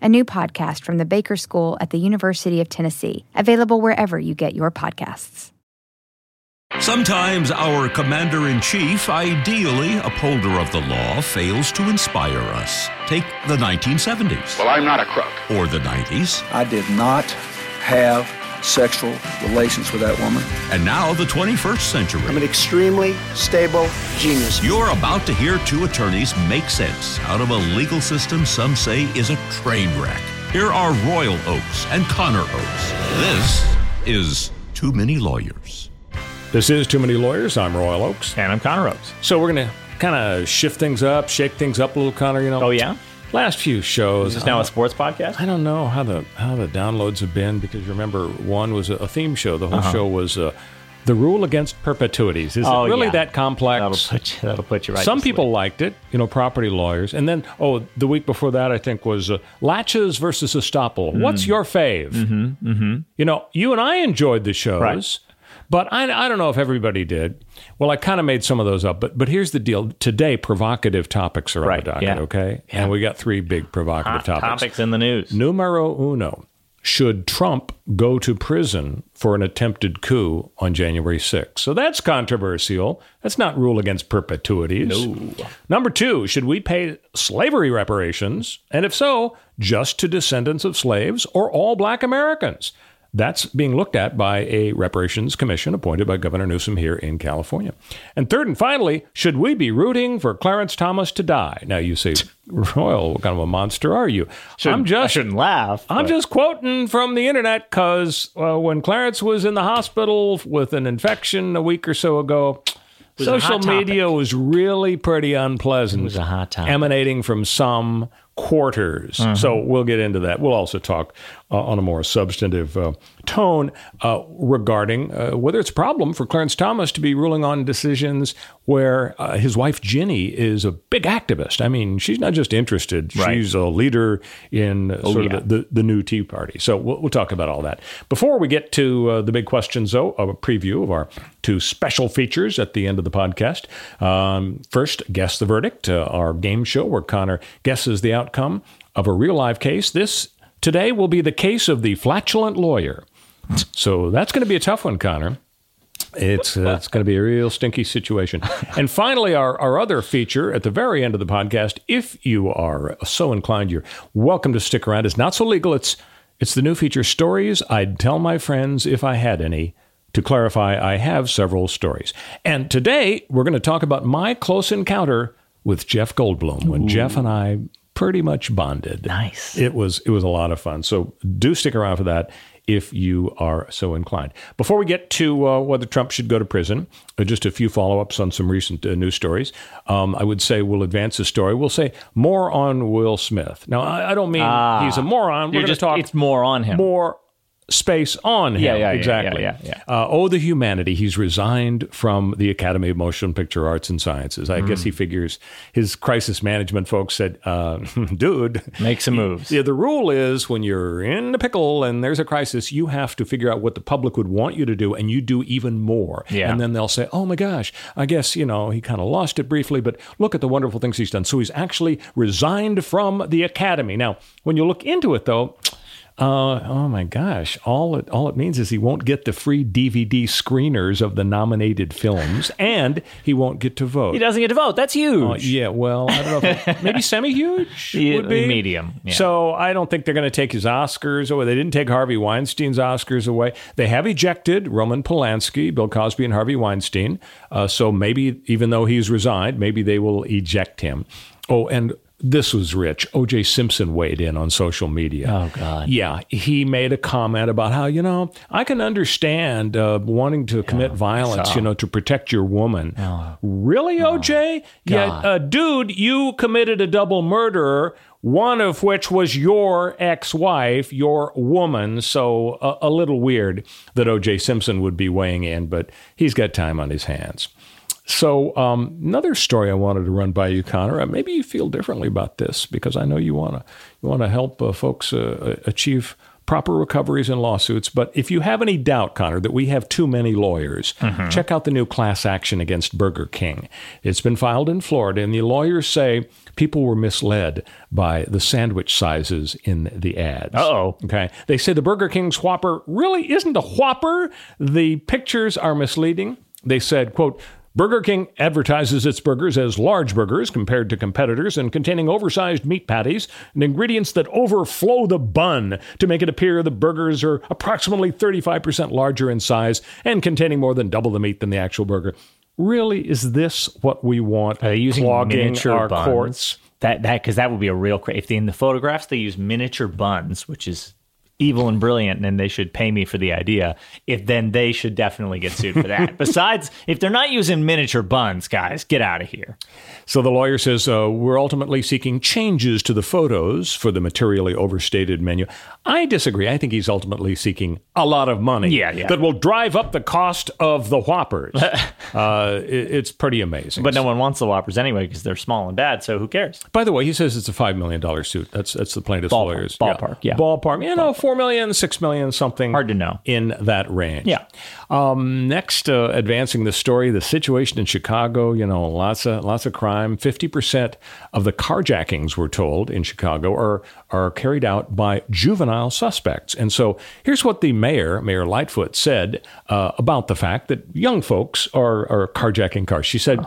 a new podcast from the Baker School at the University of Tennessee, available wherever you get your podcasts. Sometimes our commander in chief, ideally upholder of the law, fails to inspire us. Take the 1970s. Well, I'm not a crook. Or the 90s. I did not have sexual relations with that woman. And now the 21st century. I'm an extremely stable genius. You're about to hear two attorneys make sense out of a legal system some say is a train wreck. Here are Royal Oakes and Connor Oakes. This is Too Many Lawyers. This is Too Many Lawyers. I'm Royal Oakes. And I'm Connor Oakes. So we're going to kind of shift things up, shake things up a little, Connor. You know. Oh yeah last few shows. Is this now a sports podcast? I don't know how the how the downloads have been because remember one was a theme show. The whole Uh-huh. show was uh, the rule against perpetuities. Is Oh, it really yeah. that complex? That'll put you, that'll put you right. Some to sleep. people liked it, you know, property lawyers. And then, oh, the week before that, I think was uh, laches versus estoppel. What's your fave? Mm-hmm. Mm-hmm. You know, you and I enjoyed the shows, Right. But I, I don't know if everybody did. Well, I kind of made some of those up, but but here's the deal. Today, provocative topics are Right, on the docket, yeah. okay? And we got three big provocative Hot topics. topics in the news. Numero uno. Should Trump go to prison for an attempted coup on January 6th? So that's controversial. That's not rule against perpetuities. No. Number two, should we pay slavery reparations? And if so, just to descendants of slaves or all black Americans? That's being looked at by a reparations commission appointed by Governor Newsom here in California. And third and finally, should we be rooting for Clarence Thomas to die? Now you say, Royal, what kind of a monster are you? I'm I just shouldn't laugh. I'm but- just quoting from the internet because uh, when Clarence was in the hospital with an infection a week or so ago, social media was really pretty unpleasant. It was a hot topic. Emanating from some quarters. Uh-huh. So we'll get into that. We'll also talk on a more substantive uh, tone uh, regarding uh, whether it's a problem for Clarence Thomas to be ruling on decisions where uh, his wife Ginni is a big activist. I mean, she's not just interested; Right. she's a leader in uh, sort yeah. of the, the, new Tea Party. So we'll, we'll talk about all that. Before we get to uh, the big questions, though, a preview of our two special features at the end of the podcast. Um, first, Guess the Verdict, uh, our game show where Connor guesses the outcome of a real live case. This today will be the case of the flatulent lawyer. So that's going to be a tough one, Connor. It's uh, it's going to be a real stinky situation. And finally, our, our other feature at the very end of the podcast, if you are so inclined, you're welcome to stick around. It's not so legal. It's it's the new feature, stories I'd tell my friends if I had any. To clarify, I have several stories. And today we're going to talk about my close encounter with Jeff Goldblum when Jeff and I pretty much bonded. Nice. It was it was a lot of fun. So do stick around for that if you are so inclined. Before we get to uh, whether Trump should go to prison, uh, just a few follow ups on some recent uh, news stories. Um, I would say we'll advance the story. We'll say more on Will Smith. Now I, I don't mean Ah. he's a moron. We're You're going to just- talk it's more on him. more space on him. Yeah, yeah, yeah, exactly. yeah, yeah, Uh, oh, the humanity. He's resigned from the Academy of Motion Picture Arts and Sciences. I Mm. guess he figures his crisis management folks said, uh, dude, Make some moves. yeah, the rule is when you're in a pickle and there's a crisis, you have to figure out what the public would want you to do, and you do even more. Yeah. And then they'll say, oh my gosh, I guess, you know, he kind of lost it briefly, but look at the wonderful things he's done. So he's actually resigned from the academy. Now, when you look into it, though, Uh, oh my gosh! All it all it means is he won't get the free DVD screeners of the nominated films, and he won't get to vote. He doesn't get to vote. That's huge. Uh, yeah, well, I don't know. If maybe semi-huge Yeah, would be medium, yeah. So I don't think they're going to take his Oscars away. They didn't take Harvey Weinstein's Oscars away. They have ejected Roman Polanski, Bill Cosby, and Harvey Weinstein. Uh, so maybe, even though he's resigned, maybe they will eject him. Oh, and this was rich. O.J. Simpson weighed in on social media. Oh, God. Yeah, he made a comment about how you know I can understand uh, wanting to commit violence, you know, to protect your woman. Really, OJ? Yeah, God. uh, dude, you committed a double murder. One of which was your ex-wife, your woman. So a, a little weird that O.J. Simpson would be weighing in, but he's got time on his hands. So um, another story I wanted to run by you, Connor. Uh, maybe you feel differently about this because I know you want to you want to help uh, folks uh, achieve proper recoveries in lawsuits. But if you have any doubt, Connor, that we have too many lawyers, check out the new class action against Burger King. It's been filed in Florida, and the lawyers say people were misled by the sandwich sizes in the ads. Uh-oh. Okay. They say the Burger King's Whopper really isn't a Whopper. The pictures are misleading. They said, quote, Burger King advertises its burgers as large burgers compared to competitors and containing oversized meat patties and ingredients that overflow the bun to make it appear the burgers are approximately 35% larger in size and containing more than double the meat than the actual burger. Really, is this what we want? Are they using clogging miniature our buns? courts? That that because that would be a real. Cra- if they, in the photographs they use miniature buns, which is evil and brilliant, and they should pay me for the idea. If then they should definitely get sued for that. Besides, if they're not using miniature buns, guys, get out of here. So the lawyer says uh, we're ultimately seeking changes to the photos for the materially overstated menu. I disagree. I think he's ultimately seeking a lot of money. Yeah, yeah. That will drive up the cost of the Whoppers. uh, it- it's pretty amazing. But no one wants the Whoppers anyway because they're small and bad. So who cares? By the way, he says it's a five million dollar suit. That's that's the plaintiff's Ballpark, lawyers. ballpark, yeah. ballpark. You know, four million, six million, something. Hard to know. in that range. Yeah. Um, next, uh, advancing the story, the situation in Chicago. You know, lots of lots of crime. Fifty percent of the carjackings, we're told, in Chicago are are carried out by juvenile suspects. And so, here's what the mayor, Mayor Lightfoot, said uh, about the fact that young folks are are carjacking cars. She said,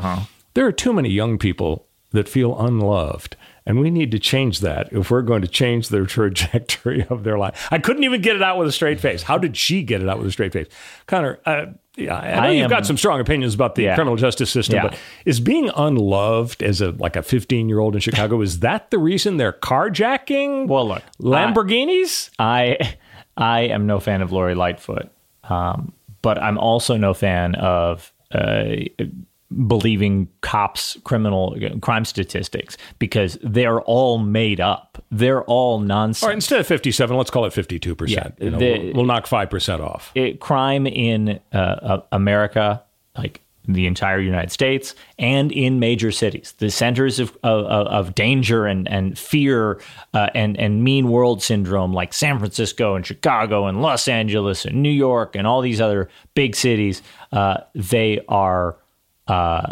"There are too many young people that feel unloved." And we need to change that if we're going to change the trajectory of their life. I couldn't even get it out with a straight face. How did she get it out with a straight face? Connor, uh, yeah, I know I you've am- got some strong opinions about the Yeah. criminal justice system, Yeah. but is being unloved as a like a 15 year old in Chicago, is that the reason they're carjacking Well, look, Lamborghinis? I I am no fan of Lori Lightfoot, um, but I'm also no fan of uh, believing cops' criminal crime statistics because they're all made up. They're all nonsense. All right, instead of 57, let's call it 52%. Yeah, You know, the- we'll, we'll knock 5% off. it, crime in uh, uh, America, like the entire United States, and in major cities, the centers of of, of danger and and fear uh, and and mean world syndrome, like San Francisco and Chicago and Los Angeles and New York and all these other big cities, uh, they are uh,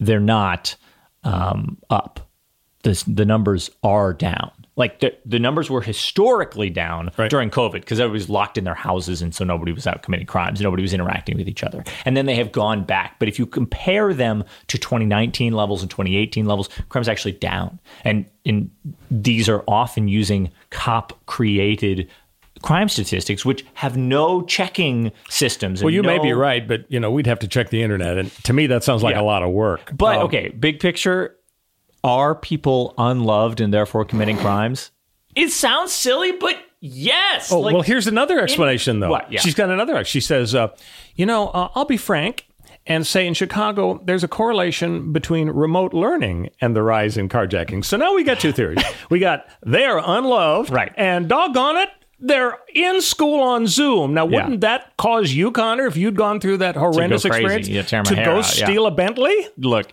they're not um, up. The the numbers are down. Like the, the numbers were historically down Right. during COVID because everybody was locked in their houses and so nobody was out committing crimes. Nobody was interacting with each other. And then they have gone back. But if you compare them to 2019 levels and 2018 levels, crime's actually down. And in these are often using cop created crime statistics, which have no checking systems. and Well, you may be right, but you know we'd have to check the internet, and to me that sounds like Yeah. a lot of work. But Um, okay, big picture, are people unloved and therefore committing crimes? It sounds silly, but yes. Oh, like- well, here's another explanation, though. What? Yeah. She's got another. She says, uh, you know, uh, I'll be frank and say in Chicago, there's a correlation between remote learning and the rise in carjacking. So now we got two theories. we got they are unloved, Right. And doggone it. They're in school on Zoom. Now, wouldn't that cause you, Connor, if you'd gone through that horrendous crazy. experience, Yeah, to go out, yeah. steal a Bentley? look,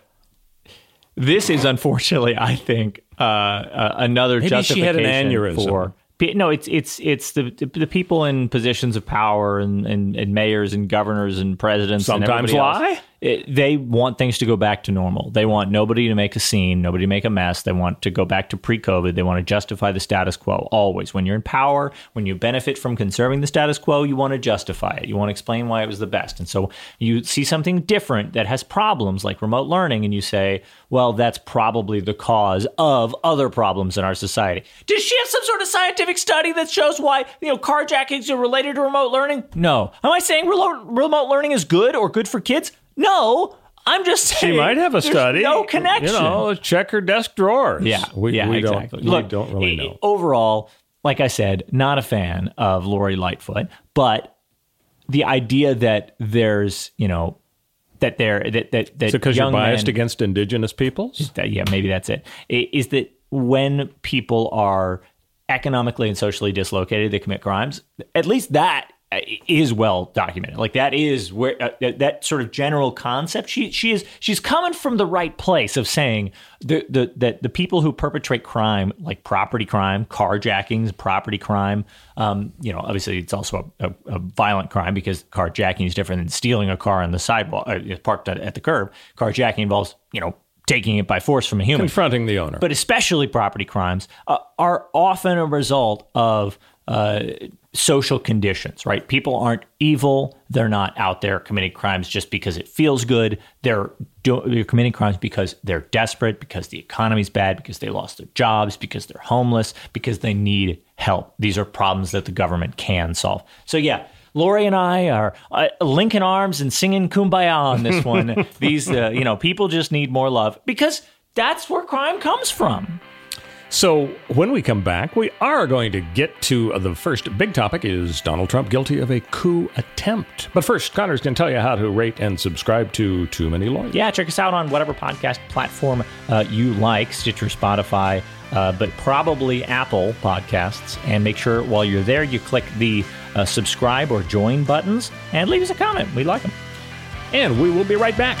this is unfortunately, I think, uh, uh, another Maybe she had justification an aneurysm. for. No, it's it's it's the the people in positions of power and, and, and mayors and governors and presidents and Sometimes everybody else. It, they want things to go back to normal. They want nobody to make a scene, nobody to make a mess. They want to go back to pre-COVID. They want to justify the status quo always. When you're in power, when you benefit from conserving the status quo, you want to justify it. You want to explain why it was the best. And so you see something different that has problems like remote learning and you say, "Well, that's probably the cause of other problems in our society." Does she have some sort of scientific study that shows why, you know, carjackings are related to remote learning? No. Am I saying remote, remote learning is good or good for kids? No, I'm just saying. She might have a study. No connection. You know, check her desk drawers. Yeah, we, yeah, we exactly. Don't, Look, we don't really eh, know. Overall, like I said, not a fan of Lori Lightfoot, but the idea that there's, you know, that there that that that because you're biased men- against indigenous peoples. that, yeah, maybe that's it. Is that when people are economically and socially dislocated, they commit crimes? At least that is well documented. Like that is where uh, that, that sort of general concept. She she is she's coming from the right place of saying the, the that the people who perpetrate crime, like property crime, carjackings, property crime. Um, you know, obviously it's also a, a, a violent crime because carjacking is different than stealing a car on the sidewalk, uh, parked at, at the curb. Carjacking involves you know taking it by force from a human Confronting the owner. but especially property crimes, uh, are often a result of uh, social conditions, right? People aren't evil. They're not out there committing crimes just because it feels good. They're, do- they're committing crimes because they're desperate, because the economy's bad, because they lost their jobs, because they're homeless, because they need help. These are problems that the government can solve. So, yeah. Lori and I are uh, linking arms and singing "Kumbaya" on this one. These, uh, you know, people just need more love because that's where crime comes from. So when we come back, we are going to get to uh, the first big topic is Donald Trump guilty of a coup attempt. But first, Connor's going to tell you how to rate and subscribe to Too Many Lawyers. Yeah, check us out on whatever podcast platform uh, you like, Stitcher, Spotify, uh, but probably Apple Podcasts. And make sure while you're there, you click the uh, subscribe or join buttons and leave us a comment. We like them. And we will be right back.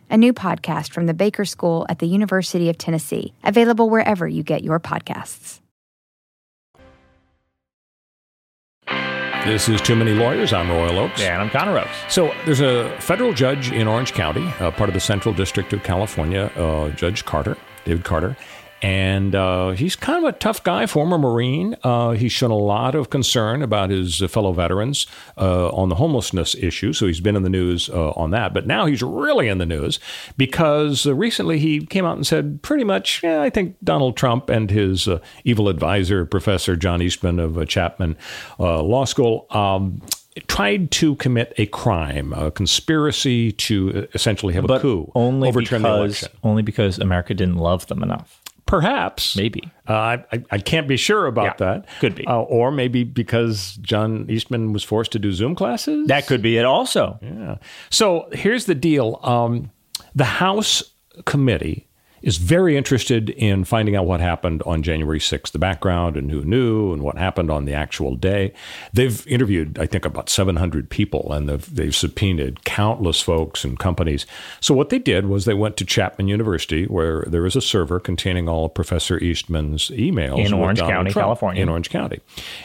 a new podcast from the Baker School at the University of Tennessee, available wherever you get your podcasts. This is Too Many Lawyers. I'm Royal Oakes. And I'm Connor Rose. So there's a federal judge in Orange County, uh, part of the Central District of California, uh, Judge Carter, David Carter. And uh, he's kind of a tough guy, former Marine. Uh, he's shown a lot of concern about his fellow veterans uh, on the homelessness issue. So he's been in the news uh, on that. But now he's really in the news because uh, recently he came out and said pretty much, yeah, I think Donald Trump and his uh, evil advisor, Professor John Eastman of uh, Chapman uh, Law School, um, tried to commit a crime, a conspiracy to essentially have a coup, only overturn the because, election. only because America didn't love them enough. Perhaps. Maybe. Uh, I, I- can't be sure about Yeah, that. could be. Uh, or maybe because John Eastman was forced to do Zoom classes. That could be it also. Yeah. So here's the deal um, the House committee is very interested in finding out what happened on January 6th, the background and who knew and what happened on the actual day. They've interviewed, I think, about 700 people and they've, they've subpoenaed countless folks and companies. So what they did was they went to Chapman University, where there is a server containing all of Professor Eastman's emails In Orange Donald County, Trump, California. In Orange County.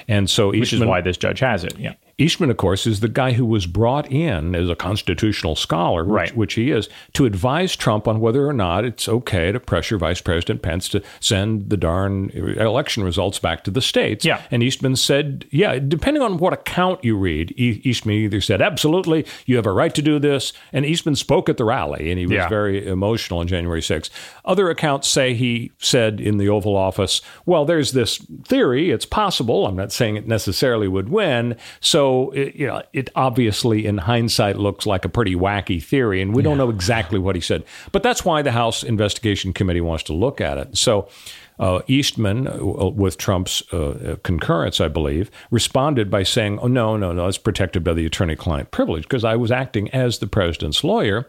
And so Which is why this judge has it. Yeah. Eastman, of course, is the guy who was brought in as a constitutional scholar, which, Right. which he is, to advise Trump on whether or not it's okay to pressure Vice President Pence to send the darn election results back to the states. Yeah. And Eastman said, yeah, depending on what account you read, E- Eastman either said, absolutely, you have a right to do this. And Eastman spoke at the rally, and he was Yeah. very emotional on January 6th. Other accounts say he said in the Oval Office, well, there's this theory, it's possible. I'm not saying it necessarily would win. So, it, you know, it obviously in hindsight looks like a pretty wacky theory, and we don't know exactly what he said. But that's why the House Investigation Committee wants to look at it. So, uh, Eastman, uh, with Trump's uh, concurrence, I believe, responded by saying, "Oh no, no, no, it's protected by the attorney-client privilege because I was acting as the president's lawyer,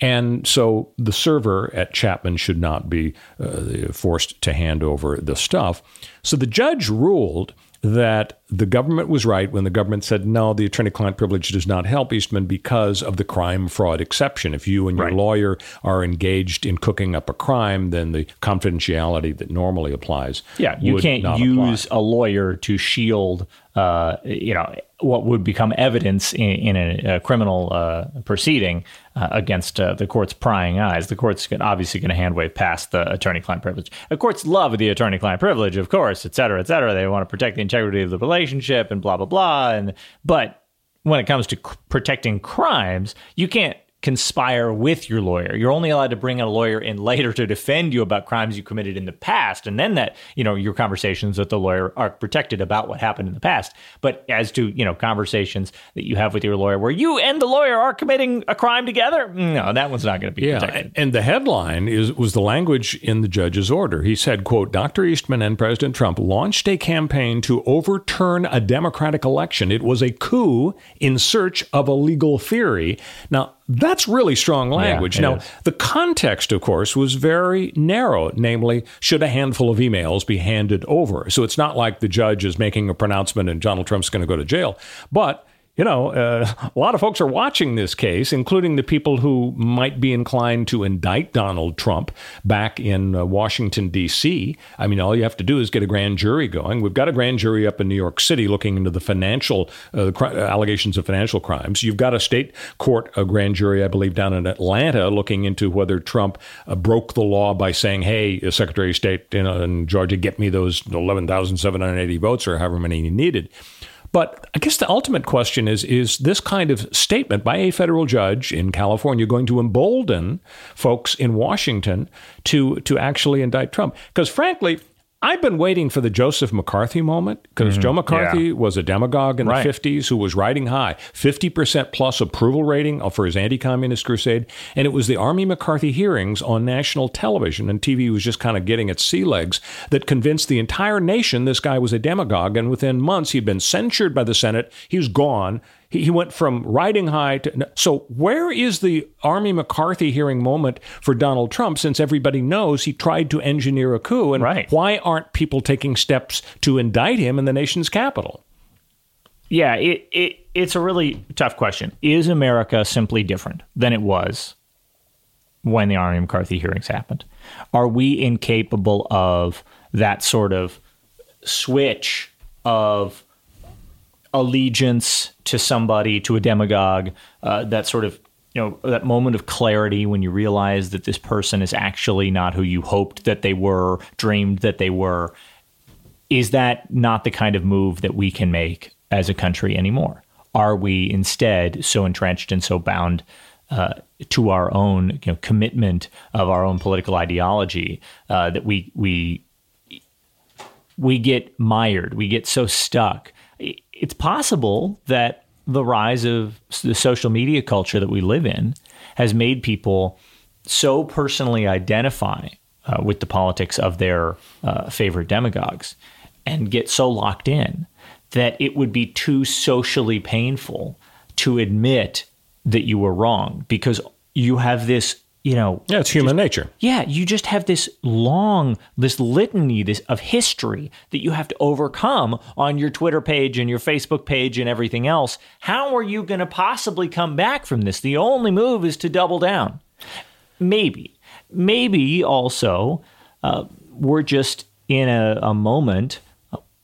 and so the server at Chapman should not be uh, forced to hand over the stuff." So the judge ruled that the government was right when the government said no, the attorney-client privilege does not help Eastman because of the crime fraud exception. If you and your Right. lawyer are engaged in cooking up a crime, then the confidentiality that normally applies. Yeah, you can't use apply. a lawyer to shield, uh, you know, what would become evidence in, in a, a criminal uh, proceeding uh, against uh, the court's prying eyes. The court's obviously going to hand wave past the attorney-client privilege. The courts love the attorney-client privilege, of course, et cetera, et cetera. They want to protect the integrity of the relationship and blah blah blah. And but when it comes to c- protecting crimes, you can't conspire with your lawyer. You're only allowed to bring a lawyer in later to defend you about crimes you committed in the past, and then that you know your conversations with the lawyer are protected about what happened in the past. But as to you know conversations that you have with your lawyer where you and the lawyer are committing a crime together, no, that one's not going to be Yeah, protected. and the headline is was the language in the judge's order. He said, "quote Dr. Eastman and President Trump launched a campaign to overturn a democratic election. It was a coup in search of a legal theory." Now, that's really strong language. it now, is. the context, of course, was very narrow. Namely, should a handful of emails be handed over? So it's not like the judge is making a pronouncement and Donald Trump's going to go to jail, but you know, uh, a lot of folks are watching this case, including the people who might be inclined to indict Donald Trump back in uh, Washington, D.C. I mean, all you have to do is get a grand jury going. We've got a grand jury up in New York City looking into the financial uh, cri- allegations of financial crimes. You've got a state court, a grand jury, I believe, down in Atlanta looking into whether Trump uh, broke the law by saying, hey, uh, Secretary of State in, in Georgia, get me those 11,780 votes or however many he needed. But I guess the ultimate question is is this kind of statement by a federal judge in California going to embolden folks in Washington to to actually indict Trump? Because frankly, I've been waiting for the Joseph McCarthy moment because mm-hmm. Joe McCarthy was a demagogue in Right. the 50s who was riding high, 50% plus approval rating for his anti communist crusade. And it was the Army McCarthy hearings on national television, and TV was just kind of getting its sea legs, that convinced the entire nation this guy was a demagogue. And within months, he'd been censured by the Senate. He was gone. He, he went from riding high to. So, where is the Army McCarthy hearing moment for Donald Trump since everybody knows he tried to engineer a coup? And Right. why aren't people taking steps to indict him in the nation's capital? Yeah, it, it it's a really tough question. Is America simply different than it was when the Army McCarthy hearings happened? Are we incapable of that sort of switch of allegiance to somebody, to a demagogue, uh, that sort of you know that moment of clarity when you realize that this person is actually not who you hoped that they were, dreamed that they were is that not the kind of move that we can make as a country anymore? Are we instead so entrenched and so bound uh, to our own you know, commitment of our own political ideology uh, that we we we get mired, we get so stuck? It's possible that the rise of the social media culture that we live in has made people so personally identify uh, with the politics of their uh, favorite demagogues and get so locked in that it would be too socially painful to admit that you were wrong because you have this, you know, Yeah, it's human nature. yeah, you just have this long, this litany this, of history that you have to overcome on your Twitter page and your Facebook page and everything else. How are you going to possibly come back from this? The only move is to double down. Maybe. Maybe also uh, we're just in a, a moment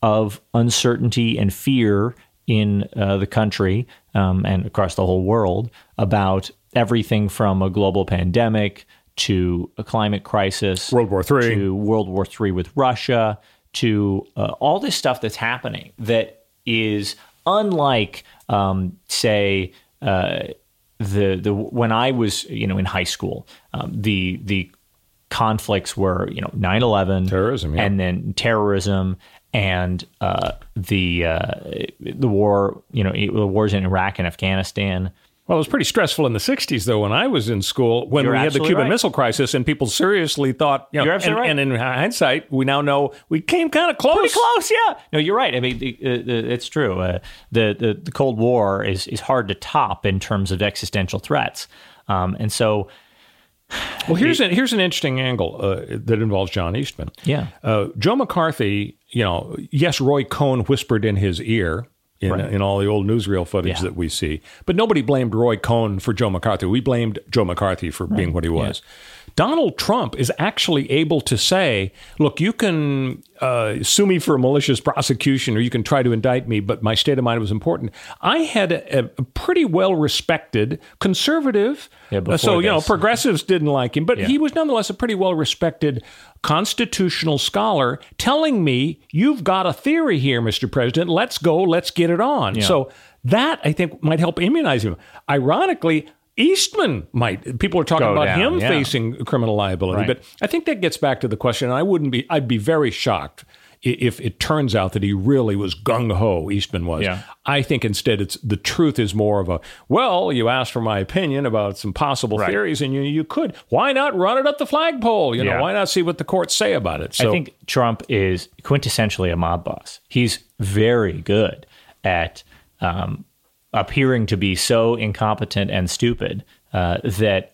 of uncertainty and fear in uh, the country um, and across the whole world about everything from a global pandemic to a climate crisis, World War III. to World War III with Russia, to uh, all this stuff that's happening that is unlike, um, say, uh, the the when I was you know in high school, um, the the conflicts were you know 9-11 Terrorism, yeah. and then terrorism and uh, the uh, the war you know the wars in Iraq and Afghanistan. Well, it was pretty stressful in the 60s, though, when I was in school, when You're we had the Cuban right. Missile Crisis, and people seriously thought, you know, You're absolutely and, right. and in hindsight, we now know we came kind of close. Pretty close, yeah. No, you're right. I mean, the, uh, the, it's true. Uh, the, the the Cold War is is hard to top in terms of existential threats, um, and so Well, here's an, here's an interesting angle uh, that involves John Eastman. Yeah. Uh, Joe McCarthy, you know, yes, Roy Cohn whispered in his ear in, Right. in all the old newsreel footage Yeah. that we see, but nobody blamed Roy Cohn for Joe McCarthy. We blamed Joe McCarthy for being what he was. Donald Trump is actually able to say, look, you can uh, sue me for a malicious prosecution or you can try to indict me, but my state of mind was important. I had a, a pretty well respected conservative. Yeah, uh, so, you know, progressives didn't like him, but Yeah. he was nonetheless a pretty well respected constitutional scholar telling me, you've got a theory here, Mr. President. Let's go. Let's get it on. So that, I think, might help immunize him. Ironically, Eastman might. People are talking Go about down, him yeah. facing criminal liability, Right. but I think that gets back to the question. I wouldn't be. I'd be very shocked if it turns out that he really was gung ho. Eastman was. Yeah. I think instead, it's the truth is more of a. Well, you asked for my opinion about some possible Right. theories, and you you could. Why not run it up the flagpole? You know, Yeah. why not see what the courts say about it? So I think Trump is quintessentially a mob boss. He's very good at um, appearing to be so incompetent and stupid uh, that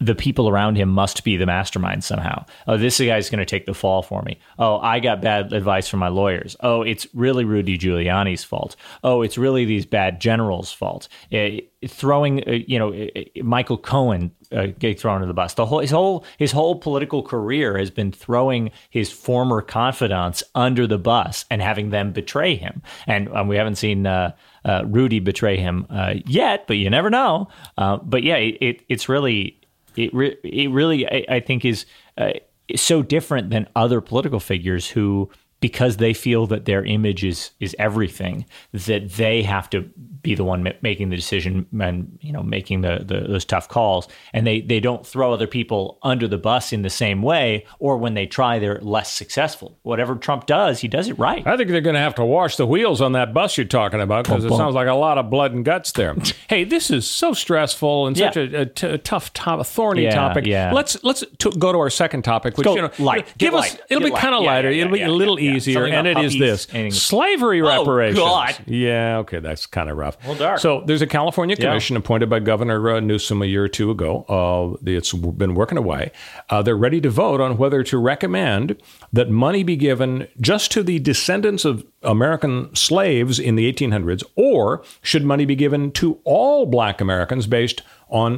the people around him must be the mastermind somehow. Oh, this guy's going to take the fall for me. Oh, I got bad advice from my lawyers. Oh, it's really Rudy Giuliani's fault. Oh, it's really these bad generals' fault. Eh, throwing, uh, you know, eh, eh, Michael Cohen uh, get thrown under the bus. The whole his whole his whole political career has been throwing his former confidants under the bus and having them betray him. And um, we haven't seen. Uh, uh, Rudy betray him uh, yet, but you never know. Uh, but yeah, it, it, it's really it re- it really I, I think is uh, is so different than other political figures who because they feel that their image is is everything that they have to be the one ma- making the decision and you know making the, the those tough calls and they they don't throw other people under the bus in the same way or when they try they're less successful whatever Trump does he does it right I think they're going to have to wash the wheels on that bus you're talking about because it sounds like a lot of blood and guts there. hey, this is so stressful and such Yeah. a, a, t- a tough, top, a thorny Yeah, topic. yeah. Let's let's t- go to our second topic, which you know, light. give Get us. light. It'll Get be kind of lighter. it'll be a little yeah. Easier, and it is this slavery Oh, reparations. God. Yeah, okay, that's kind of rough. Well, dark. So there's a California Yeah. commission appointed by Governor uh, Newsom a year or two ago. Uh, it's been working away. Uh, they're ready to vote on whether to recommend that money be given just to the descendants of American slaves in the 1800s, or should money be given to all black Americans based on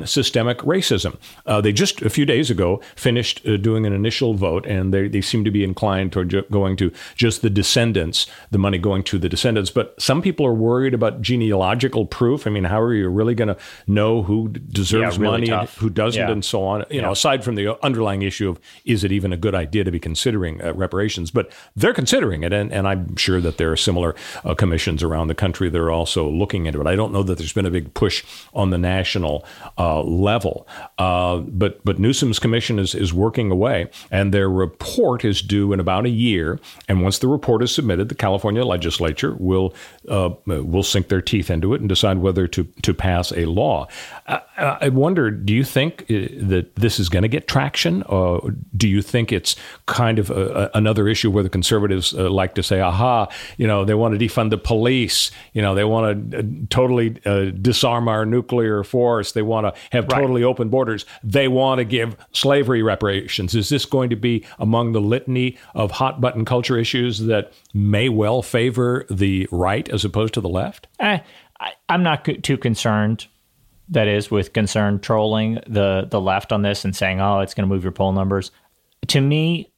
systemic racism. Uh, they just a few days ago finished uh, doing an initial vote, and they, they seem to be inclined toward ju- going to just the descendants, the money going to the descendants. But some people are worried about genealogical proof. I mean, how are you really going to know who deserves Yeah, really money and who doesn't, Yeah. and so on? You know, aside from the underlying issue of is it even a good idea to be considering uh, reparations? But they're considering it, and, and I'm sure that there are similar uh, commissions around the country that are also looking into it. I don't know that there's been a big push on the national uh, level, uh, but but Newsom's commission is is working away, and their report is due in about a year. And once the report is submitted, the California legislature will uh, will sink their teeth into it and decide whether to to pass a law. I, I wonder, do you think uh, that this is going to get traction? Or do you think it's kind of a, a- another issue where the conservatives uh, like to say, aha, you know, they want to defund the police, you know, they want to uh, totally uh, disarm our nuclear force, they want to have totally open borders, they want to give slavery reparations. Is this going to be among the litany of hot button culture issues that may well favor the right as opposed to the left? Eh, I, I'm not too concerned. That is, with concern trolling the the left on this and saying, "Oh, it's going to move your poll numbers." To me,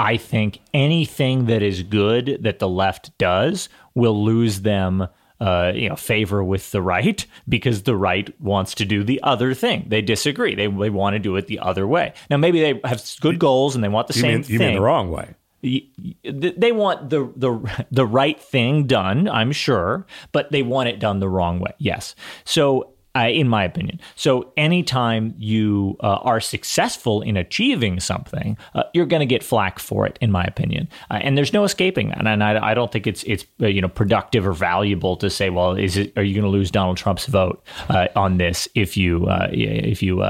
I think anything that is good that the left does will lose them uh, you know favor with the right because the right wants to do the other thing. They disagree. They they want to do it the other way. Now maybe they have good goals and they want the you same mean, thing. You mean the wrong way? They want the the the right thing done, I'm sure, but they want it done the wrong way. Yes. So uh, in my opinion. So, anytime you uh, are successful in achieving something, uh, you're going to get flack for it, in my opinion. Uh, and there's no escaping that. And I, I don't think it's it's uh, you know productive or valuable to say, well, is it are you going to lose Donald Trump's vote uh, on this if you if you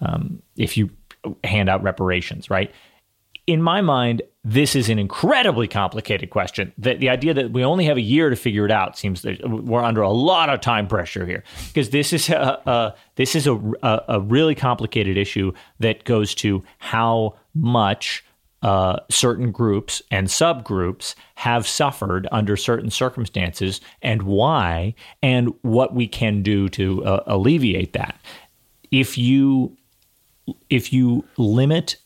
um, if you hand out reparations, right? In my mind, this is an incredibly complicated question. The, the idea that we only have a year to figure it out seems that we're under a lot of time pressure here because this is a, a this is a, a, really complicated issue that goes to how much uh, certain groups and subgroups have suffered under certain circumstances and why and what we can do to uh, alleviate that. If you if you limit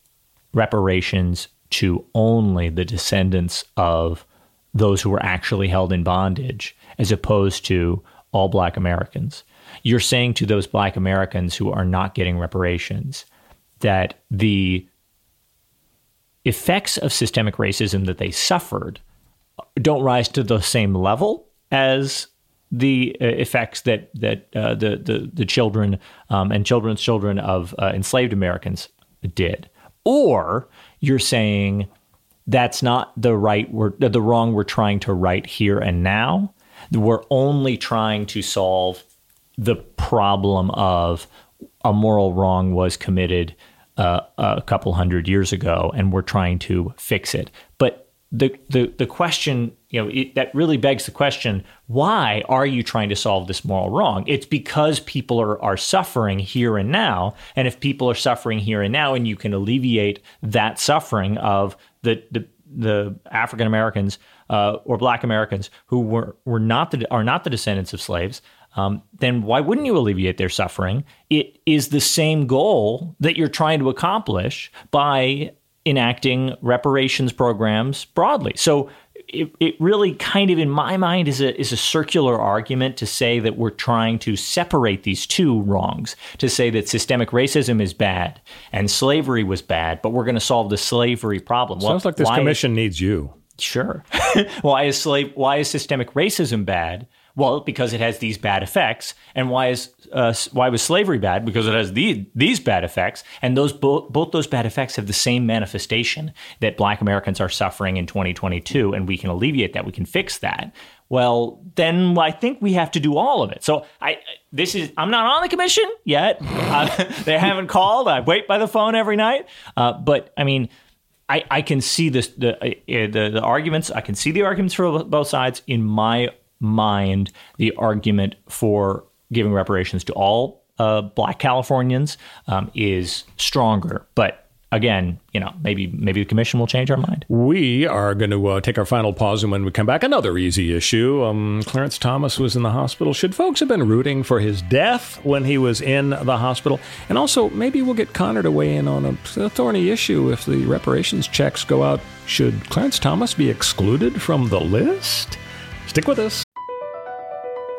reparations to only the descendants of those who were actually held in bondage, as opposed to all black Americans. You're saying to those black Americans who are not getting reparations that the effects of systemic racism that they suffered don't rise to the same level as the uh, effects that that uh, the, the the children um, and children's children of uh, enslaved Americans did, or you're saying that's not the right we're the wrong we're trying to right here and now. We're only trying to solve the problem of a moral wrong was committed uh, a couple hundred years ago, and we're trying to fix it. But the the the question, you know, it, that really begs the question: Why are you trying to solve this moral wrong? It's because people are are suffering here and now, and if people are suffering here and now, and you can alleviate that suffering of the the, the African Americans uh, or Black Americans who were were not the are not the descendants of slaves. Um, then why wouldn't you alleviate their suffering? It is the same goal that you're trying to accomplish by enacting reparations programs broadly. So it, it really kind of, in my mind, is a is a circular argument to say that we're trying to separate these two wrongs. To say that systemic racism is bad and slavery was bad, but we're going to solve the slavery problem. Sounds well, like this commission needs you. Sure. why is slave? Why is systemic racism bad? Well, because it has these bad effects. And why is uh, why was slavery bad? Because it has the, these bad effects, and those both both those bad effects have the same manifestation that Black Americans are suffering in 2022, and we can alleviate that. We can fix that. Well, then I think we have to do all of it. So I this is I'm not on the commission yet. Uh, they haven't called. I wait by the phone every night. Uh, but I mean. I, I can see this the, uh, the the arguments. I can see the arguments for both sides. In my mind the argument for giving reparations to all uh, black Californians um, is stronger. But again, you know, maybe maybe the commission will change our mind. We are going to uh, take our final pause, and when we come back, another easy issue. Um, Clarence Thomas was in the hospital. Should folks have been rooting for his death when he was in the hospital? And also, maybe we'll get Connor to weigh in on a, a thorny issue. If the reparations checks go out, should Clarence Thomas be excluded from the list? Stick with us.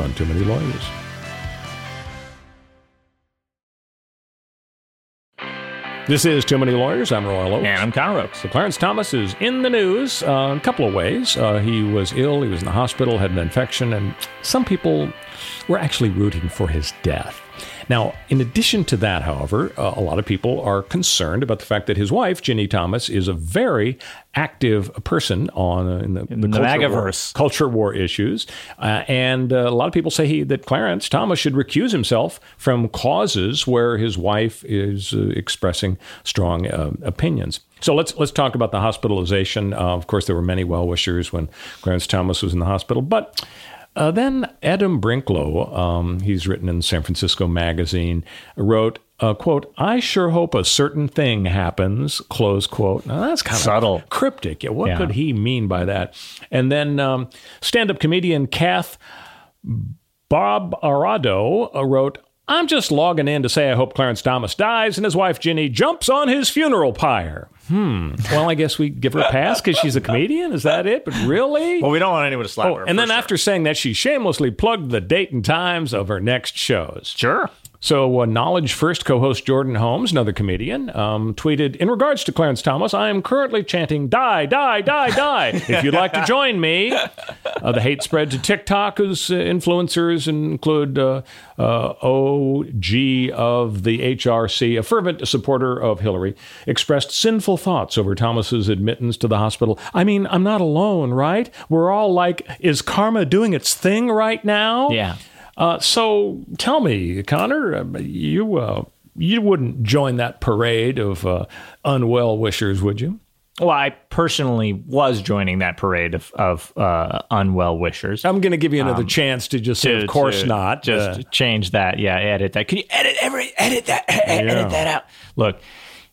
on Too Many Lawyers. This is Too Many Lawyers. I'm Royal Oakes. And I'm Connor Oakes. So Clarence Thomas is in the news uh, a couple of ways. Uh, he was ill, he was in the hospital, had an infection, and some people were actually rooting for his death. Now, in addition to that, however, uh, a lot of people are concerned about the fact that his wife, Ginni Thomas, is a very active person on uh, in the, In the culture, war, culture war issues, uh, and uh, a lot of people say he, that Clarence Thomas should recuse himself from causes where his wife is uh, expressing strong uh, opinions. So let's let's talk about the hospitalization. Uh, of course, there were many well wishers when Clarence Thomas was in the hospital, but. Uh, then Adam Brinklow, um, he's written in San Francisco Magazine, wrote, uh, "quote I sure hope a certain thing happens." Close quote. Now that's kind of Subtle. cryptic. Yeah, what Yeah. could he mean by that? And then um, stand-up comedian Kath Bob Arado uh, wrote, I'm just logging in to say I hope Clarence Thomas dies and his wife Ginni jumps on his funeral pyre. Hmm. Well, I guess we give her a pass because she's a comedian. Is that it? But really? Well, we don't want anyone to slap Oh, and then after saying that, she shamelessly plugged the date and times of her next shows. Sure. So, uh, Knowledge Fight co host Jordan Holmes, another comedian, um, tweeted In regards to Clarence Thomas, I am currently chanting, Die, die, die, die. if you'd like to join me. Uh, the hate spread to TikTok, whose uh, influencers include uh, uh, OG of the HRC, a fervent supporter of Hillary, expressed sinful thoughts over Thomas's admittance to the hospital. I mean, I'm not alone, right? We're all like, Is karma doing its thing right now? Yeah. Uh, so tell me, Connor, uh, you uh, you wouldn't join that parade of uh, unwell wishers, would you? Well, I personally was joining that parade of, of uh, unwell wishers. I'm going to give you another chance to just say, Um, to- of course to not. Just Uh, change that. Yeah, edit that. Can you edit every edit that edit Yeah. that out? Look,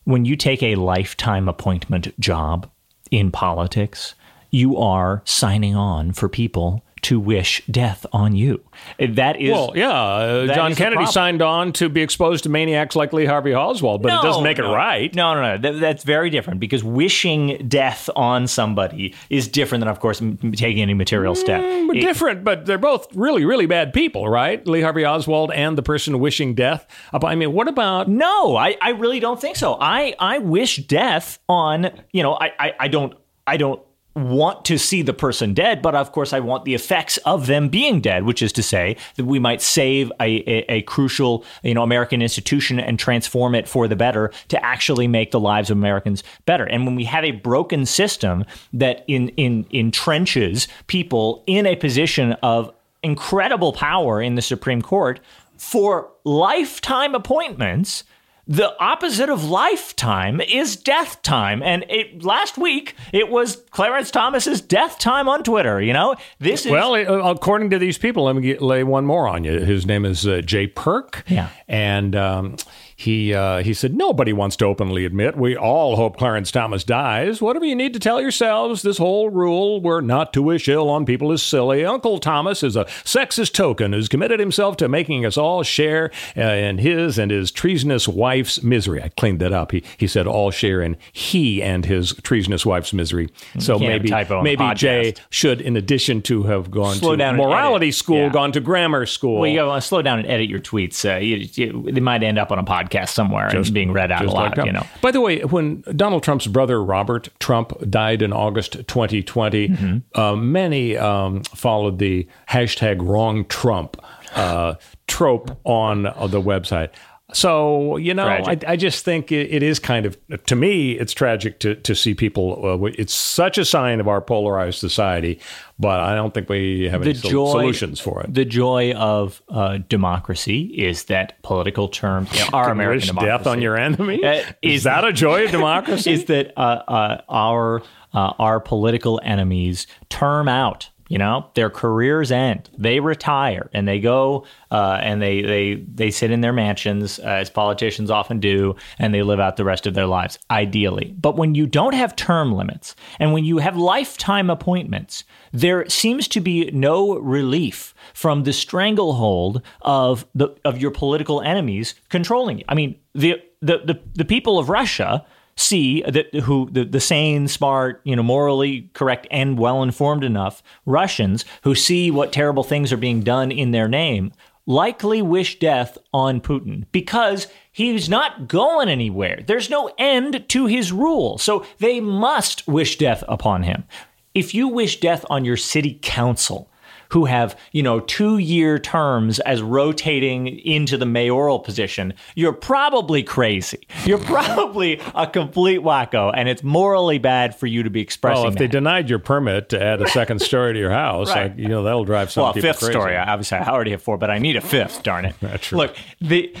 when you take a lifetime appointment job in politics, you are signing on for people to wish death on you. That is well, yeah, uh, John Kennedy signed on to be exposed to maniacs like Lee Harvey Oswald, but it doesn't make it right. No, no, no. That, that's very different because wishing death on somebody is different than, of course, m- taking any material step. But It- different, but they're both really, really bad people, right? Lee Harvey Oswald and the person wishing death. I mean, what about No, I, I really don't think so. I, I wish death on, you know, I, I, I don't I don't want to see the person dead, but of course I want the effects of them being dead, which is to say that we might save a, a, a crucial, you know, American institution and transform it for the better to actually make the lives of Americans better. And when we have a broken system that in in entrenches people in a position of incredible power in the Supreme Court for lifetime appointments. The opposite of lifetime is death time. And it, last week, it was Clarence Thomas's death time on Twitter. You know, this is. Well, uh, according to these people, let me get, lay one more on you. His name is uh, Jay Perk. Yeah. And um, he uh, he said nobody wants to openly admit we all hope Clarence Thomas dies. Whatever you need to tell yourselves, this whole rule we're not to wish ill on people is silly. Uncle Thomas is a sexist token who's committed himself to making us all share uh, in his and his treasonous wife's misery. I cleaned that up. He he said all share in he and his treasonous wife's misery. So maybe maybe Jay should, in addition to have gone Slow to down morality school, Yeah. gone to grammar school. well, you gotta slow down and edit your tweets. Uh, you, you- they might end up on a podcast somewhere and being read out Just loud. like you know, By the way, when Donald Trump's brother Robert Trump died in August 2020, Mm-hmm. uh, many um, followed the hashtag wrong Trump uh, trope on uh, the website. So you know, I, I just think it, it is kind of to me, it's tragic to to see people. Uh, it's such a sign of our polarized society, but I don't think we have any the sol- joy solutions for it. The joy of uh, democracy is that political terms, you know, our American democracy, death on your enemy. Uh, is, is- that a joy of democracy? is that uh, uh, our uh, our political enemies term out. You know, their careers end. They retire and they go uh, and they they they sit in their mansions uh, as politicians often do, and they live out the rest of their lives, ideally. But when you don't have term limits and when you have lifetime appointments, there seems to be no relief from the stranglehold of the of your political enemies controlling you. I mean, the the the, the people of Russia see that who the, the sane, smart, you know, morally correct and well informed enough Russians who see what terrible things are being done in their name likely wish death on Putin because he's not going anywhere. There's no end to his rule. So they must wish death upon him. If you wish death on your city council, who have, you know, two year terms as rotating into the mayoral position, you're probably crazy. You're probably a complete wacko, and it's morally bad for you to be expressing. Well, if that. they denied your permit to add a second story to your house, Right. like, you know, that'll drive some well, people fifth crazy. story. Obviously, I already have four, but I need a fifth. Darn it! That's. Look, the,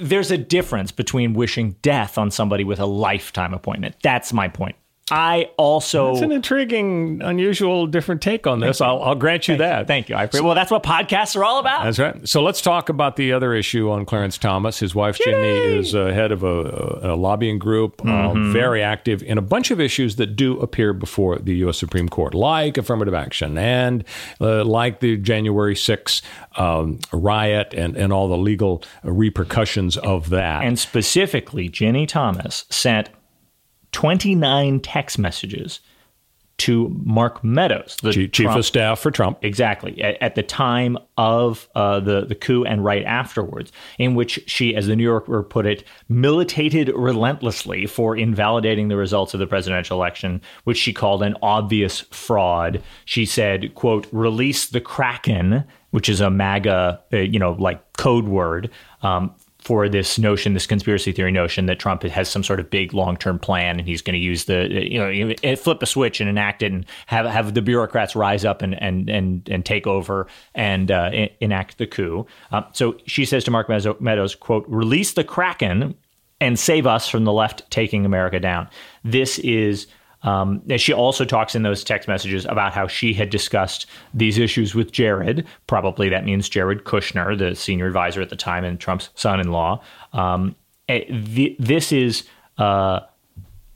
there's a difference between wishing death on somebody with a lifetime appointment. That's my point. I also It's an intriguing, unusual, different take on this. I'll, I'll grant you that. thank you. I agree. Well, that's what podcasts are all about. That's right. So let's talk about the other issue on Clarence Thomas. His wife, Ginni is uh, head of a, a lobbying group, Mm-hmm. uh, very active in a bunch of issues that do appear before the U.S. Supreme Court, like affirmative action and uh, like the January 6th um, riot and, and all the legal repercussions of that. And specifically, Ginni Thomas sent 29 text messages to Mark Meadows, the Chief, Trump- of Staff for Trump. Exactly. At, at the time of uh, the, the coup and right afterwards, in which she, as the New Yorker put it, militated relentlessly for invalidating the results of the presidential election, which she called an obvious fraud. She said, quote, release the Kraken, which is a MAGA, uh, you know, like code word. Um, for this notion, this conspiracy theory notion that Trump has some sort of big long term plan and he's going to use the you know flip a switch and enact it and have have the bureaucrats rise up and and and, and take over and uh, enact the coup. Um, so she says to Mark Meadows, "quote Release the Kraken and save us from the left taking America down." This is. Um, and she also talks in those text messages about how she had discussed these issues with Jared. Probably that means Jared Kushner, the senior advisor at the time and Trump's son-in-law. Um, eh, th- this is uh,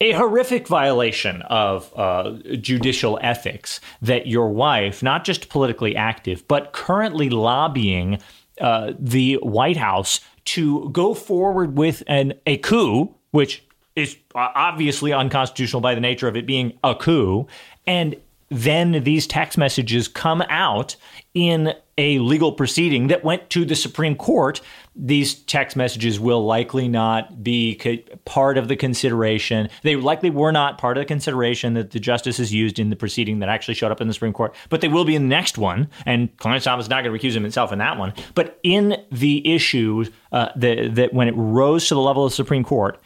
a horrific violation of uh, judicial ethics that your wife, not just politically active, but currently lobbying uh, the White House to go forward with an a coup, which is uh, obviously unconstitutional by the nature of it being a coup, and then these text messages come out in a legal proceeding that went to the Supreme Court. These text messages will likely not be part of the consideration. They likely were not part of the consideration that the justices used in the proceeding that actually showed up in the Supreme Court, but they will be in the next one. And Clarence Thomas is not going to recuse himself in that one. But in the issue uh, that, that when it rose to the level of the Supreme Court,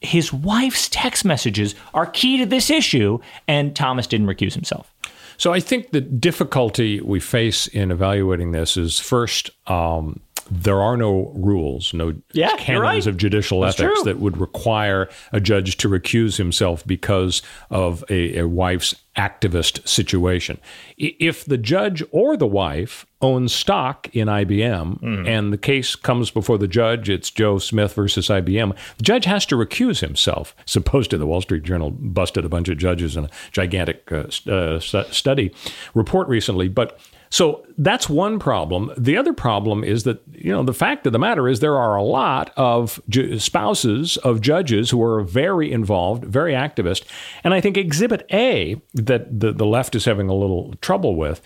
his wife's text messages are key to this issue, and Thomas didn't recuse himself. So I think the difficulty we face in evaluating this is first, um, there are no rules, no Yeah, canons right. of judicial That's ethics true. that would require a judge to recuse himself because of a, a wife's activist situation. If the judge or the wife owns stock in IBM Hmm. and the case comes before the judge, it's Joe Smith versus IBM, the judge has to recuse himself. Supposedly, the Wall Street Journal busted a bunch of judges in a gigantic uh, st- uh, stu- study report recently. But so that's one problem. The other problem is that, you know, the fact of the matter is there are a lot of ju- spouses of judges who are very involved, very activist. And I think Exhibit A that the, the left is having a little trouble with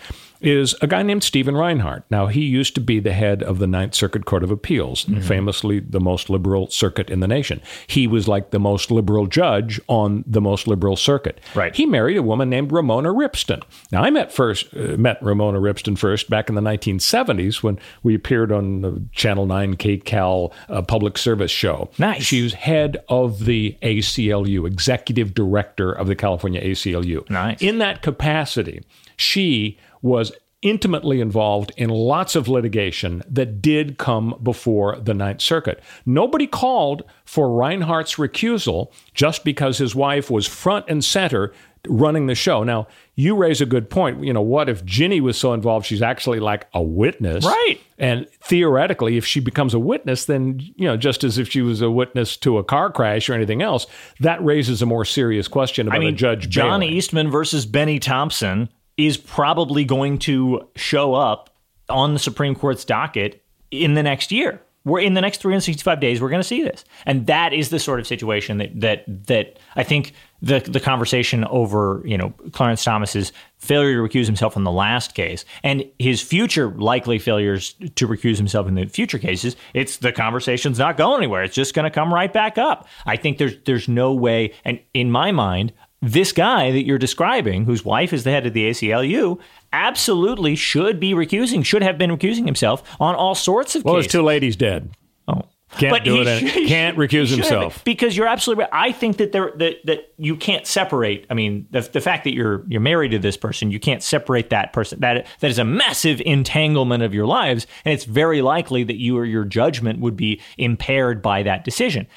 is a guy named Stephen Reinhardt. Now, he used to be the head of the Ninth Circuit Court of Appeals, famously the most liberal circuit in the nation. He was like the most liberal judge on the most liberal circuit. Right. He married a woman named Ramona Ripston. Now, I met first uh, met Ramona Ripston first back in the 1970s when we appeared on the Channel 9 KCAL uh, public service show. Nice. She was head of the ACLU, executive director of the California ACLU. Nice. In that capacity, she was intimately involved in lots of litigation that did come before the Ninth Circuit. Nobody called for Reinhardt's recusal just because his wife was front and center running the show. Now, you raise a good point. You know, what if Ginni was so involved she's actually like a witness? Right. And theoretically, if she becomes a witness, then, you know, just as if she was a witness to a car crash or anything else, that raises a more serious question about I mean, a judge. John bailing. Eastman versus Bennie Thompson is probably going to show up on the Supreme Court's docket in the next year. we're in the next 365 days we're going to see this. And that is the sort of situation that that that i think the the conversation over you know clarence thomas's failure to recuse himself in the last case and his future likely failures to recuse himself in the future cases it's the conversation's not going anywhere. It's just going to come right back up. I think there's there's no way and in my mind this guy that you're describing, whose wife is the head of the ACLU, absolutely should be recusing, should have been recusing himself on all sorts of well, cases. his two ladies dead. Oh. Can't But do it. should- can't recuse he should have himself. because you're absolutely right. I think that there that that you can't separate. I mean, the, the fact that you're you're married to this person, you can't separate that person. That that is a massive entanglement of your lives, and it's very likely that you or your judgment would be impaired by that decision.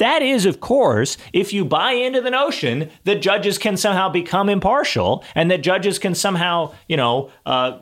That is, of course, if you buy into the notion that judges can somehow become impartial and that judges can somehow, you know, uh,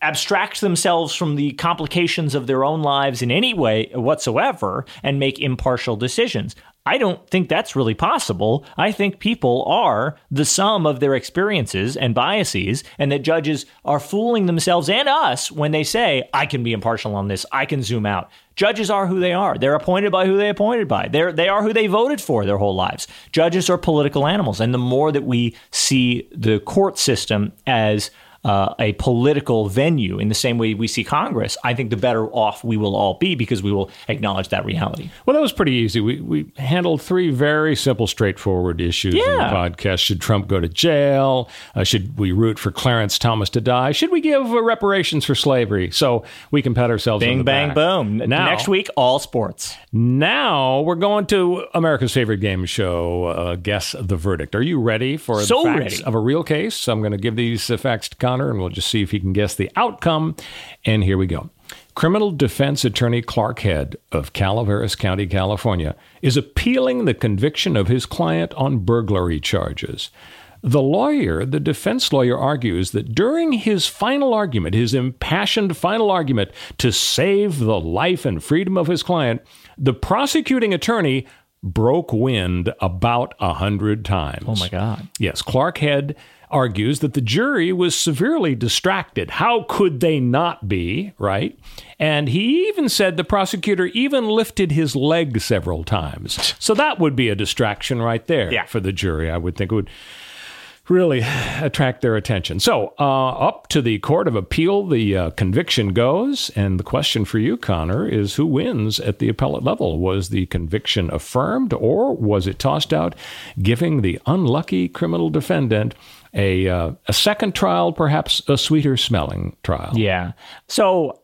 abstract themselves from the complications of their own lives in any way whatsoever and make impartial decisions. I don't think that's really possible. I think people are the sum of their experiences and biases, and that judges are fooling themselves and us when they say, I can be impartial on this, I can zoom out. Judges are who they are. They're appointed by who they appointed by. They're, they are who they voted for their whole lives. Judges are political animals. And the more that we see the court system as uh, a political venue in the same way we see Congress, I think the better off we will all be because we will acknowledge that reality. Well, that was pretty easy. We, we handled three very simple, straightforward issues in the podcast. Should Trump go to jail? Uh, should we root for Clarence Thomas to die? Should we give uh, reparations for slavery? So we can pat ourselves on the bang, back. boom. Now, Next week, all sports. Now we're going to America's favorite game show, uh, Guess the Verdict. Are you ready for So the facts ready. of a real case? I'm going to give these uh, facts to And we'll just see if he can guess the outcome. And here we go. Criminal defense attorney Clark Head of Calaveras County, California, is appealing the conviction of his client on burglary charges. The lawyer, the defense lawyer, argues that during his final argument, his impassioned final argument to save the life and freedom of his client, the prosecuting attorney broke wind about a hundred times. Oh, my God. Yes, Clark Head argues that the jury was severely distracted. How could they not be, right? And he even said the prosecutor even lifted his leg several times. So that would be a distraction right there Yeah. for the jury. I would think it would really attract their attention. So, uh, up to the Court of Appeal, the uh, conviction goes. And the question for you, Connor, is who wins at the appellate level? Was the conviction affirmed or was it tossed out, giving the unlucky criminal defendant a, uh, a second trial, perhaps a sweeter smelling trial? Yeah. So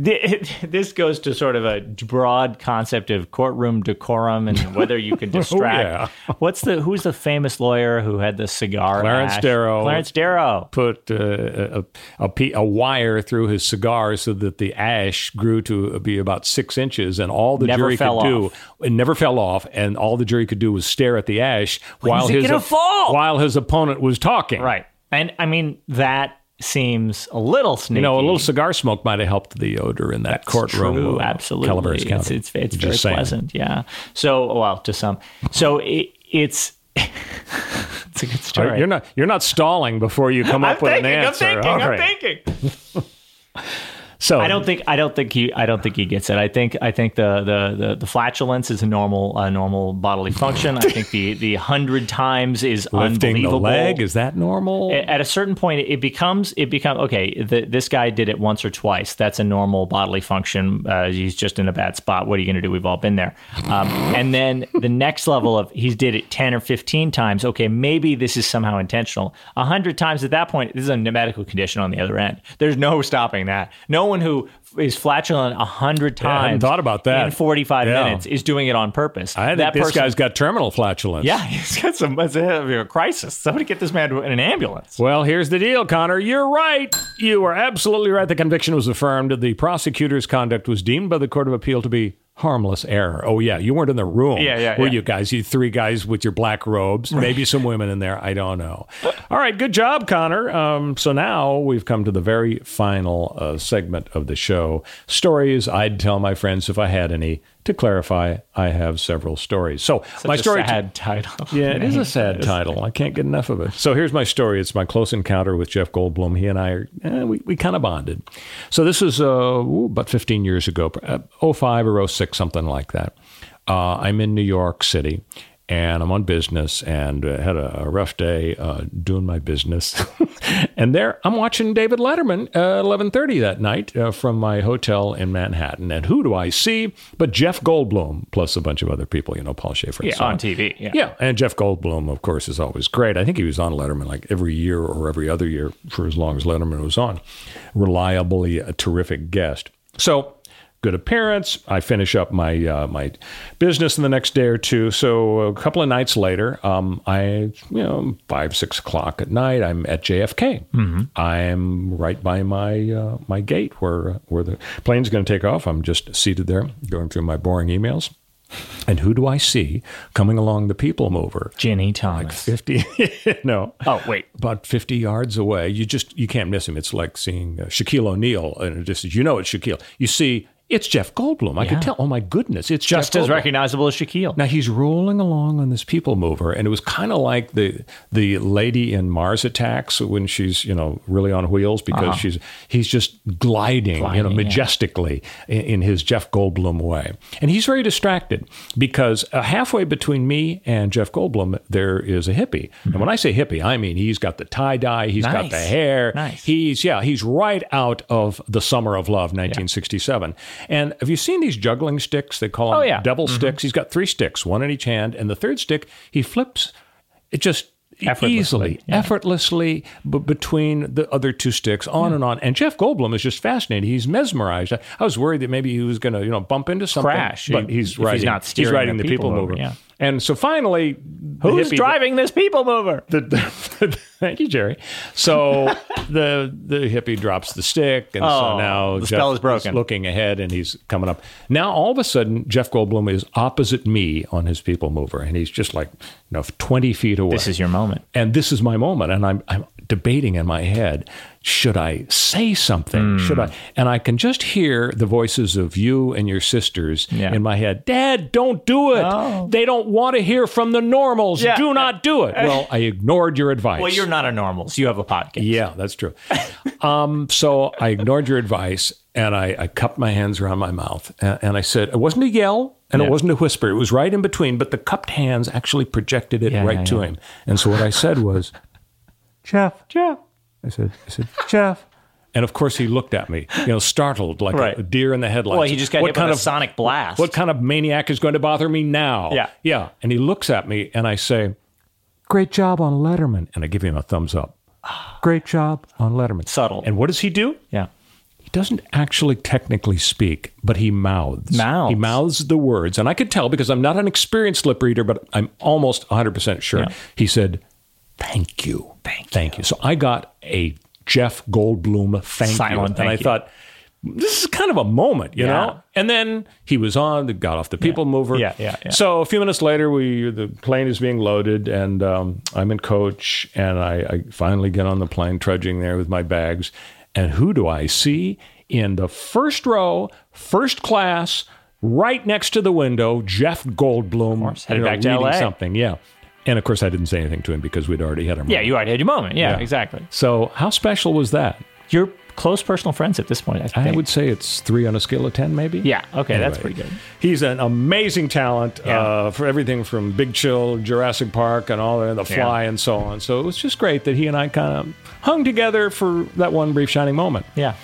this goes to sort of a broad concept of courtroom decorum and whether you can distract. What's the who's the famous lawyer who had the cigar? Clarence ash? Darrow. Clarence Darrow. Put uh, a, a, a wire through his cigar so that the ash grew to be about six inches, and all the Never jury fell could do off. it never fell off, and all the jury could do was stare at the ash while his while his opponent was talking. Right. And I mean that seems a little sneaky. You know, a little cigar smoke might have helped the odor in that courtroom. True, absolutely. Calaveras It's County. it's, it's Just very saying. pleasant. Yeah. So well, to some. So it, it's it's a good story. right, You're not you're not stalling before you come I'm up with thinking. an I'm answer. thinking. All I'm right. thinking. So I don't think I don't think he I don't think he gets it. I think I think the the the, the flatulence is a normal a normal bodily function. I think the the hundred times is lifting the unbelievable. leg is that normal? at a certain point it becomes it becomes okay the, this guy did it once or twice. That's a normal bodily function. Uh, he's just in a bad spot. What are you going to do? We've all been there. Um, and then the next level of he did it 10 or 15 times. Okay maybe this is somehow intentional. A 100 times at that point this is a medical condition on the other end. There's no stopping that. No one who is flatulent a 100 Yeah, I hadn't times thought about that. in 45 Yeah. minutes is doing it on purpose I think that this person, guy's got terminal flatulence. yeah he's got some it's a, a crisis somebody get this man in an ambulance Well, here's the deal, Connor. You're right. You are absolutely right. The conviction was affirmed. The prosecutor's conduct was deemed by the Court of Appeal to be harmless error. Oh yeah, you weren't in the room. Yeah, yeah, Were yeah. you guys? You three guys with your black robes. Maybe some women in there. I don't know. All right, good job, Connor. Um, so now we've come to the very final uh, segment of the show. Stories I'd tell my friends if I had any. To clarify, I have several stories. So Such my a story. sad title. Yeah, it is a sad title. I can't get enough of it. So here's my story. It's my close encounter with Jeff Goldblum. He and I, are, eh, we, we kind of bonded. So this is uh, ooh, about 15 years ago, uh, 05 or 06, something like that. Uh, I'm in New York City. And I'm on business and uh, had a, a rough day uh, doing my business. and there, I'm watching David Letterman uh, 11:30 that night uh, from my hotel in Manhattan. And who do I see but Jeff Goldblum plus a bunch of other people? You know, Paul Shaffer. Yeah, so on TV. Yeah. yeah, and Jeff Goldblum, of course, is always great. I think he was on Letterman like every year or every other year for as long as Letterman was on. Reliably a terrific guest. So good appearance. I finish up my uh, my business in the next day or two. So a couple of nights later, um, I you know five six o'clock at night, I'm at JFK. I'm right by my uh, my gate where where the plane's going to take off. I'm just seated there, going through my boring emails. And who do I see coming along the people mover? Like Thomas. 50, no. Oh, wait. About 50 yards away. You just, you can't miss him. It's like seeing uh, Shaquille O'Neal. And it just, you know it's Shaquille. You see, it's Jeff Goldblum. I Yeah. can tell. Oh my goodness. It's Just Jeff as Goldblum. recognizable as Shaquille. Now he's rolling along on this people mover, and it was kind of like the the lady in Mars Attacks when she's you know really on wheels because she's he's just gliding, you know, Uh-huh. Yeah. majestically in, in his Jeff Goldblum way, and he's very distracted because uh, halfway between me and Jeff Goldblum there is a hippie, and when I say hippie, I mean he's got the tie dye, he's got the hair, Nice. he's yeah, he's right out of the Summer of Love, 1967. And have you seen these juggling sticks? They call oh, them Oh, yeah. devil mm-hmm. sticks. He's got three sticks, one in each hand, and the third stick he flips it just Effortlessly, easily, yeah. effortlessly b- between the other two sticks, on and on. And Jeff Goldblum is just fascinated. He's mesmerized. I, I was worried that maybe he was going to, you know, bump into something, Crash, but he's he's riding. not steering riding the people, people mover, yeah. And so finally, Who's hippie- driving this people mover? the, the, thank you, Jerry. So the the hippie drops the stick, and so Oh, now the Jeff spell is broken. looking ahead, and he's coming up. Now all of a sudden, Jeff Goldblum is opposite me on his people mover, and he's just like you know twenty feet away. This is your moment. and this is my moment, and I'm I'm debating in my head. Should I say something? Hmm. Should I? And I can just hear the voices of you and your sisters Yeah. in my head. Dad, don't do it. Oh. They don't want to hear from the normals. Yeah. Do not do it. Well, I ignored your advice. Well, you're not a normal. So you have a podcast. Yeah, that's true. um, so I ignored your advice and I, I cupped my hands around my mouth and, and I said, it wasn't a yell and Yeah. it wasn't a whisper. It was right in between, but the cupped hands actually projected it right to him. And so what I said was, Jeff, Jeff. I said, I said, Jeff. And of course, he looked at me, you know, startled like Right. a, deer in the headlights. Well, he just got hit with a sonic blast. What kind of maniac is going to bother me now? Yeah. Yeah. And he looks at me and I say, Great job on Letterman. And I give him a thumbs up. Great job on Letterman. Subtle. And what does he do? Yeah. He doesn't actually technically speak, but he mouths. Mouths. He mouths the words. And I could tell because I'm not an experienced lip reader, but I'm almost 100% sure. Yeah. He said, Thank you. Thank, thank you. So I got a Jeff Goldblum thank Silent you. and thank I you. thought, this is kind of a moment, you Yeah. know? And then he was on, got off the people mover. Yeah, yeah, yeah. So a few minutes later, we the plane is being loaded, and um, I'm in coach, and I, I finally get on the plane, trudging there with my bags. And who do I see in the first row, first class, right next to the window? Jeff Goldblum, course, headed back to LA. something. Yeah. And of course, I didn't say anything to him because we'd already had our moment. Yeah, you already had your moment. Yeah, Yeah. exactly. So how special was that? You're close personal friends at this point. I, I would say it's three on a scale of ten, maybe. Yeah. Okay, that's pretty good. He's an amazing talent Yeah. uh, for everything from Big Chill, Jurassic Park, and all The Yeah. Fly, and so on. So it was just great that he and I kind of hung together for that one brief shining moment. Yeah.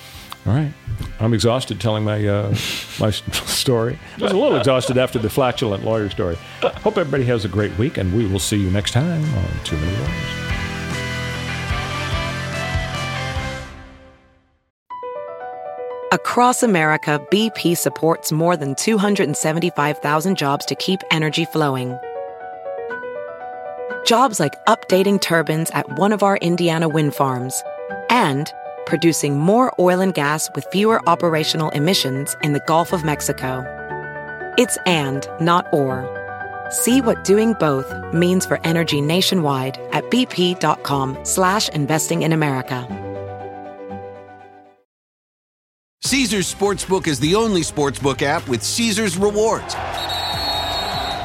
All right, I'm exhausted telling my uh, my story. I was a little exhausted after the flatulent lawyer story. Hope everybody has a great week, and we will see you next time on Too Many Lawyers. Across America, BP supports more than 275,000 jobs to keep energy flowing. Jobs like updating turbines at one of our Indiana wind farms and producing more oil and gas with fewer operational emissions in the Gulf of Mexico. It's and, not or. See what doing both means for energy nationwide at bp.com slash investing in America. Caesars Sportsbook is the only sportsbook app with Caesars rewards.